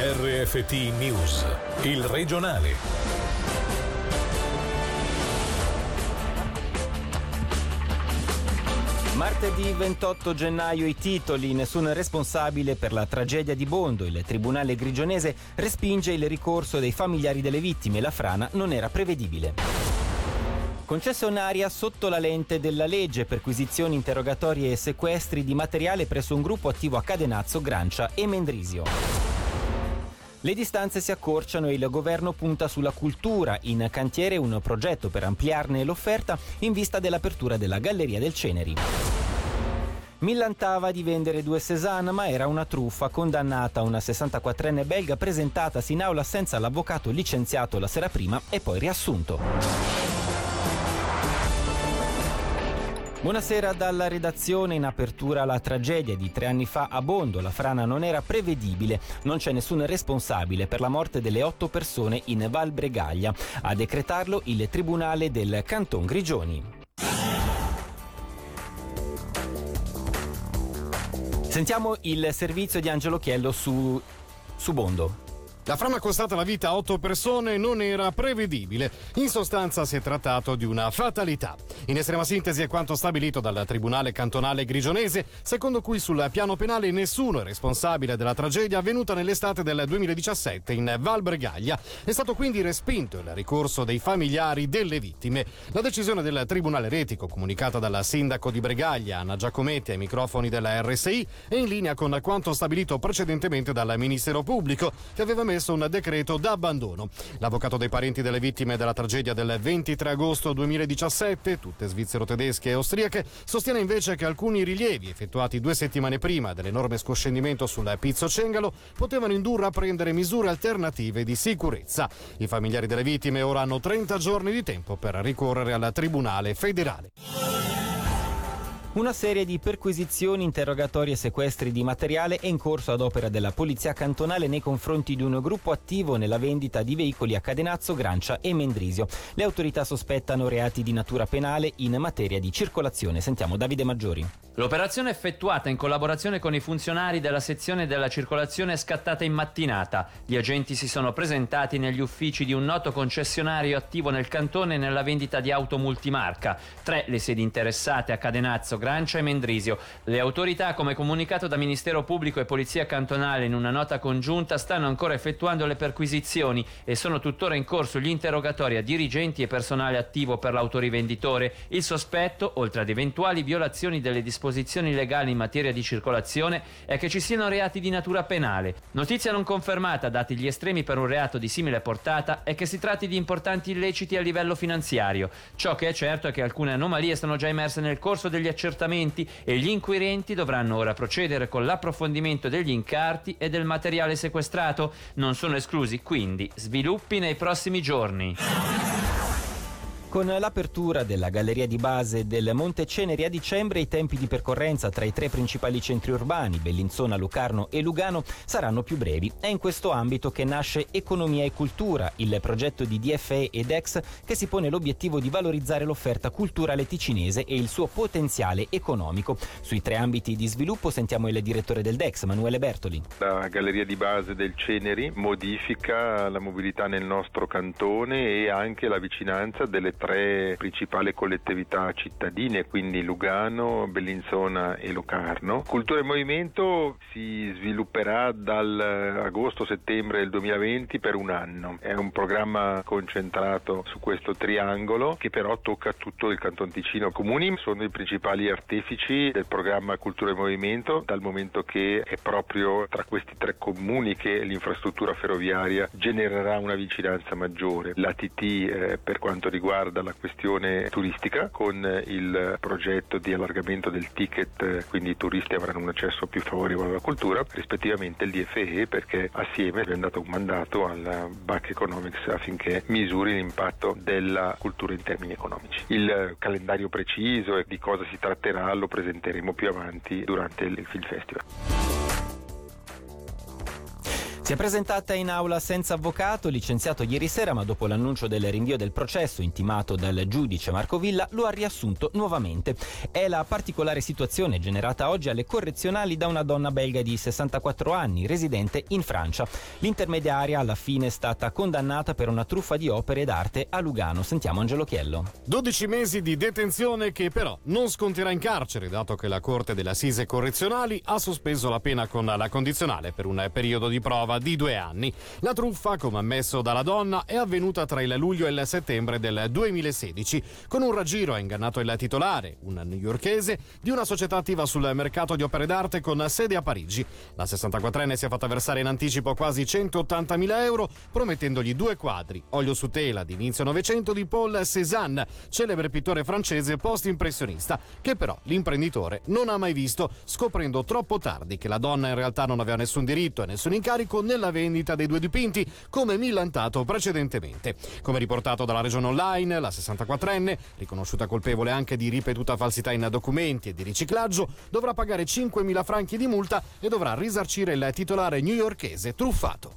RFT News, il regionale. Martedì 28 gennaio i titoli, nessun responsabile per la tragedia di Bondo. Il tribunale grigionese respinge il ricorso dei familiari delle vittime. La frana non era prevedibile. Concessionaria sotto la lente della legge, perquisizioni, interrogatorie e sequestri di materiale presso un gruppo attivo a Cadenazzo, Grancia e Mendrisio. Le distanze si accorciano e il governo punta sulla cultura. In cantiere un progetto per ampliarne l'offerta in vista dell'apertura della Galleria del Ceneri. Millantava di vendere due Cézanne, ma era una truffa condannata una 64enne belga presentatasi in aula senza l'avvocato licenziato la sera prima e poi riassunto. Buonasera dalla redazione. In apertura la tragedia di tre anni fa a Bondo. La frana non era prevedibile. Non c'è nessun responsabile per la morte delle otto persone in Val Bregaglia. A decretarlo il Tribunale del Canton Grigioni. Sentiamo il servizio di Angelo Chiello su, su Bondo. La frana costata la vita a otto persone non era prevedibile. In sostanza si è trattato di una fatalità. In estrema sintesi è quanto stabilito dal Tribunale cantonale grigionese, secondo cui sul piano penale nessuno è responsabile della tragedia avvenuta nell'estate del 2017 in Val Bregaglia. È stato quindi respinto il ricorso dei familiari delle vittime. La decisione del Tribunale Retico, comunicata dal sindaco di Bregaglia, Anna Giacometti, ai microfoni della RSI, è in linea con quanto stabilito precedentemente dal Ministero Pubblico, che aveva messo emesso un decreto d'abbandono. L'avvocato dei parenti delle vittime della tragedia del 23 agosto 2017, tutte svizzero-tedesche e austriache, sostiene invece che alcuni rilievi effettuati due settimane prima dell'enorme scoscendimento sul Pizzo Cengalo potevano indurre a prendere misure alternative di sicurezza. I familiari delle vittime ora hanno 30 giorni di tempo per ricorrere al Tribunale federale. Una serie di perquisizioni, interrogatori e sequestri di materiale è in corso ad opera della Polizia Cantonale nei confronti di un gruppo attivo nella vendita di veicoli a Cadenazzo, Grancia e Mendrisio. Le autorità sospettano reati di natura penale in materia di circolazione. Sentiamo Davide Maggiori. L'operazione effettuata in collaborazione con i funzionari della sezione della circolazione è scattata in mattinata. Gli agenti si sono presentati negli uffici di un noto concessionario attivo nel cantone nella vendita di auto multimarca. Tre le sedi interessate a Cadenazzo, Grancia e Mendrisio. Le autorità, come comunicato da Ministero Pubblico e Polizia Cantonale in una nota congiunta, stanno ancora effettuando le perquisizioni e sono tuttora in corso gli interrogatori a dirigenti e personale attivo per l'autorivenditore. Il sospetto, oltre ad eventuali violazioni delle disposizioni legali in materia di circolazione, è che ci siano reati di natura penale. Notizia non confermata, dati gli estremi per un reato di simile portata, è che si tratti di importanti illeciti a livello finanziario. Ciò che è certo è che alcune anomalie sono già emerse nel corso degli accertamenti accertamenti e gli inquirenti dovranno ora procedere con l'approfondimento degli incarti e del materiale sequestrato. Non sono esclusi quindi sviluppi nei prossimi giorni. Con l'apertura della galleria di base del Monte Ceneri a dicembre i tempi di percorrenza tra i tre principali centri urbani, Bellinzona, Lucarno e Lugano, saranno più brevi. È in questo ambito che nasce Economia e Cultura, il progetto di DFE ed EX che si pone l'obiettivo di valorizzare l'offerta culturale ticinese e il suo potenziale economico. Sui tre ambiti di sviluppo sentiamo il direttore del DEX, Manuele Bertoli. La galleria di base del Ceneri modifica la mobilità nel nostro cantone e anche la vicinanza delle tre principali collettività cittadine, quindi Lugano, Bellinzona e Locarno. Cultura e Movimento si svilupperà dal agosto-settembre del 2020 per un anno. È un programma concentrato su questo triangolo che però tocca tutto il Canton Ticino. Comuni sono i principali artefici del programma Cultura e Movimento, dal momento che è proprio tra questi tre comuni che l'infrastruttura ferroviaria genererà una vicinanza maggiore. L'ATT eh, per quanto riguarda riguarda la questione turistica con il progetto di allargamento del ticket, quindi i turisti avranno un accesso più favorevole alla cultura, rispettivamente il DFE perché assieme è dato un mandato alla BAC Economics affinché misuri l'impatto della cultura in termini economici. Il calendario preciso e di cosa si tratterà lo presenteremo più avanti durante il Film Festival. Si è presentata in aula senza avvocato, licenziato ieri sera, ma dopo l'annuncio del rinvio del processo intimato dal giudice Marco Villa, lo ha riassunto nuovamente. È la particolare situazione generata oggi alle correzionali da una donna belga di 64 anni, residente in Francia. L'intermediaria alla fine è stata condannata per una truffa di opere d'arte a Lugano. Sentiamo Angelo Chiello. 12 mesi di detenzione che però non sconterà in carcere, dato che la Corte delle Assise Correzionali ha sospeso la pena con la condizionale per un periodo di prova di due anni. La truffa, come ammesso dalla donna, è avvenuta tra il luglio e il settembre del 2016. Con un raggiro ha ingannato il titolare, un newyorkese, di una società attiva sul mercato di opere d'arte con sede a Parigi. La 64enne si è fatta versare in anticipo quasi 180.000 euro, promettendogli due quadri, olio su tela di inizio Novecento di Paul Cézanne, celebre pittore francese post-impressionista, che però l'imprenditore non ha mai visto, scoprendo troppo tardi che la donna in realtà non aveva nessun diritto e nessun incarico nella vendita dei due dipinti, come millantato precedentemente. Come riportato dalla regione online, la 64enne, riconosciuta colpevole anche di ripetuta falsità in documenti e di riciclaggio, dovrà pagare 5.000 franchi di multa e dovrà risarcire il titolare newyorkese truffato.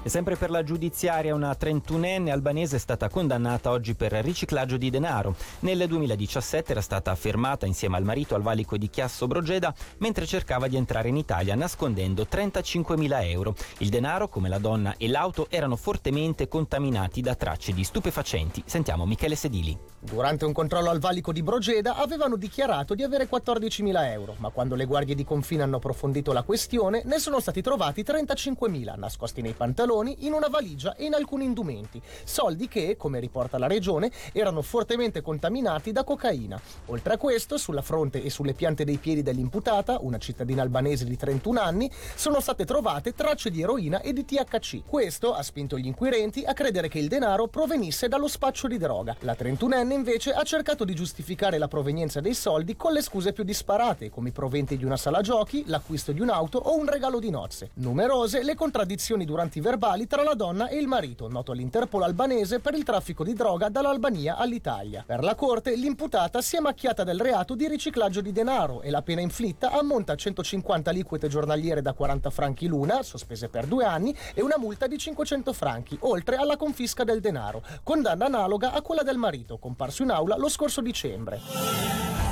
E sempre per la giudiziaria una 31enne albanese è stata condannata oggi per riciclaggio di denaro. Nel 2017 era stata fermata insieme al marito al valico di Chiasso Brogeda mentre cercava di entrare in Italia nascondendo 35.000 euro. Il denaro, come la donna e l'auto, erano fortemente contaminati da tracce di stupefacenti. Sentiamo Michele Sedili. Durante un controllo al valico di Brogeda avevano dichiarato di avere 14.000 euro, ma quando le guardie di confine hanno approfondito la questione ne sono stati trovati 35.000 nascosti nei pantaloni pantaloni, in una valigia e in alcuni indumenti. Soldi che, come riporta la regione, erano fortemente contaminati da cocaina. Oltre a questo, sulla fronte e sulle piante dei piedi dell'imputata, una cittadina albanese di 31 anni, sono state trovate tracce di eroina e di THC. Questo ha spinto gli inquirenti a credere che il denaro provenisse dallo spaccio di droga. La 31enne invece ha cercato di giustificare la provenienza dei soldi con le scuse più disparate, come i proventi di una sala giochi, l'acquisto di un'auto o un regalo di nozze. Numerose le contraddizioni durante i verbali verbali tra la donna e il marito, noto all'Interpol albanese per il traffico di droga dall'Albania all'Italia. Per la Corte, l'imputata si è macchiata del reato di riciclaggio di denaro e la pena inflitta ammonta a 150 liquide giornaliere da 40 franchi l'una, sospese per due anni, e una multa di 500 franchi, oltre alla confisca del denaro, condanna analoga a quella del marito, comparso in aula lo scorso dicembre.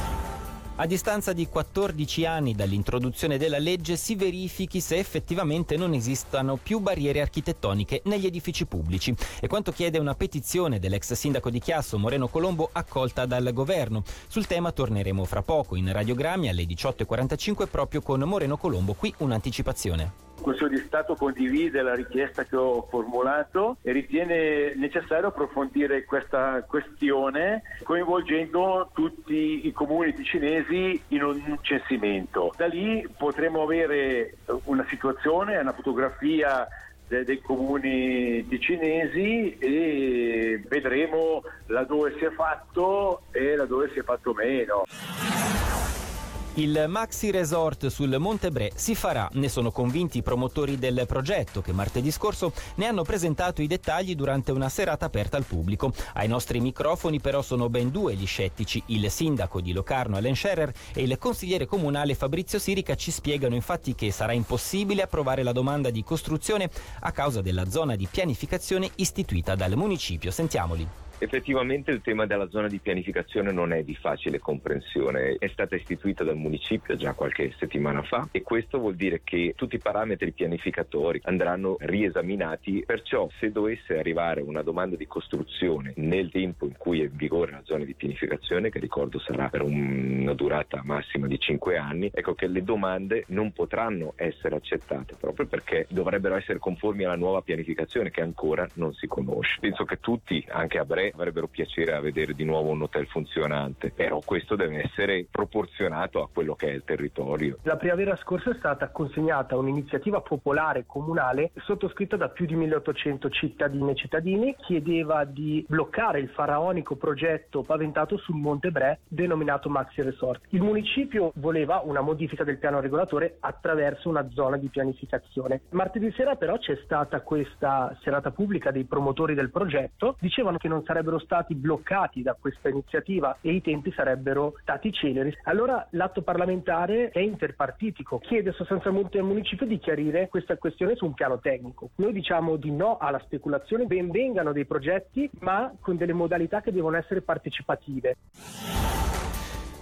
A distanza di 14 anni dall'introduzione della legge si verifichi se effettivamente non esistano più barriere architettoniche negli edifici pubblici. È quanto chiede una petizione dell'ex sindaco di Chiasso Moreno Colombo accolta dal governo. Sul tema torneremo fra poco in radiogrammi alle 18.45 proprio con Moreno Colombo. Qui un'anticipazione. Consiglio di Stato condivide la richiesta che ho formulato e ritiene necessario approfondire questa questione coinvolgendo tutti i comuni ticinesi in un censimento. Da lì potremo avere una situazione, una fotografia dei comuni ticinesi e vedremo laddove si è fatto e laddove si è fatto meno. Il Maxi Resort sul Monte Bre si farà, ne sono convinti i promotori del progetto che martedì scorso ne hanno presentato i dettagli durante una serata aperta al pubblico. Ai nostri microfoni però sono ben due gli scettici, il sindaco di Locarno Alen Scherer e il consigliere comunale Fabrizio Sirica ci spiegano infatti che sarà impossibile approvare la domanda di costruzione a causa della zona di pianificazione istituita dal municipio. Sentiamoli. Effettivamente il tema della zona di pianificazione non è di facile comprensione, è stata istituita dal municipio già qualche settimana fa e questo vuol dire che tutti i parametri pianificatori andranno riesaminati, perciò se dovesse arrivare una domanda di costruzione nel tempo in cui è in vigore la zona di pianificazione, che ricordo sarà per una durata massima di 5 anni, ecco che le domande non potranno essere accettate proprio perché dovrebbero essere conformi alla nuova pianificazione che ancora non si conosce. Penso che tutti, anche a breve, avrebbero piacere a vedere di nuovo un hotel funzionante, però questo deve essere proporzionato a quello che è il territorio. La primavera scorsa è stata consegnata un'iniziativa popolare comunale sottoscritta da più di 1800 cittadine e cittadini, chiedeva di bloccare il faraonico progetto paventato sul Monte Bre denominato Maxi Resort. Il municipio voleva una modifica del piano regolatore attraverso una zona di pianificazione. Martedì sera però c'è stata questa serata pubblica dei promotori del progetto, dicevano che non sarebbe sarebbero stati bloccati da questa iniziativa e i tempi sarebbero stati celeri. Allora l'atto parlamentare è interpartitico, chiede sostanzialmente al municipio di chiarire questa questione su un piano tecnico. Noi diciamo di no alla speculazione, ben vengano dei progetti, ma con delle modalità che devono essere partecipative.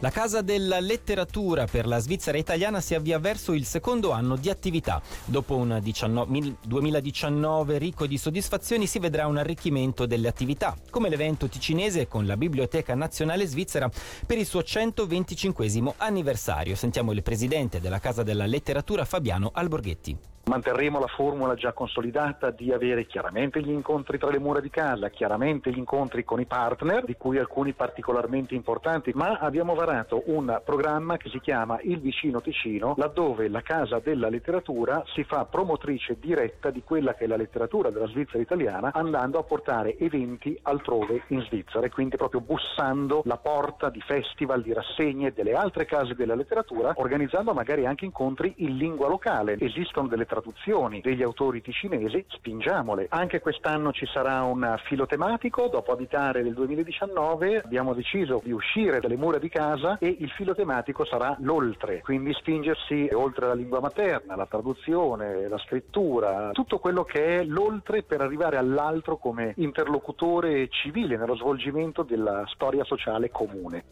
La Casa della Letteratura per la Svizzera italiana si avvia verso il secondo anno di attività. Dopo un 19, 2019 ricco di soddisfazioni si vedrà un arricchimento delle attività, come l'evento ticinese con la Biblioteca Nazionale Svizzera per il suo 125 anniversario. Sentiamo il presidente della Casa della Letteratura Fabiano Alborghetti. Manterremo la formula già consolidata di avere chiaramente gli incontri tra le mura di casa, chiaramente gli incontri con i partner, di cui alcuni particolarmente importanti, ma abbiamo varato un programma che si chiama Il Vicino Ticino, laddove la Casa della Letteratura si fa promotrice diretta di quella che è la letteratura della Svizzera italiana, andando a portare eventi altrove in Svizzera e quindi proprio bussando la porta di festival, di rassegne delle altre case della letteratura, organizzando magari anche incontri in lingua locale. Esistono delle traduzioni degli autori ticinesi, spingiamole. Anche quest'anno ci sarà un filo tematico, dopo Abitare del 2019 abbiamo deciso di uscire dalle mura di casa e il filo tematico sarà l'oltre, quindi spingersi oltre la lingua materna, la traduzione, la scrittura, tutto quello che è l'oltre per arrivare all'altro come interlocutore civile nello svolgimento della storia sociale comune.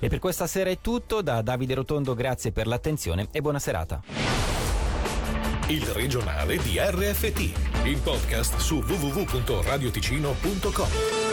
E per questa sera è tutto, da Davide Rotondo grazie per l'attenzione e buona serata il regionale di RFT, il podcast su www.radioticino.com.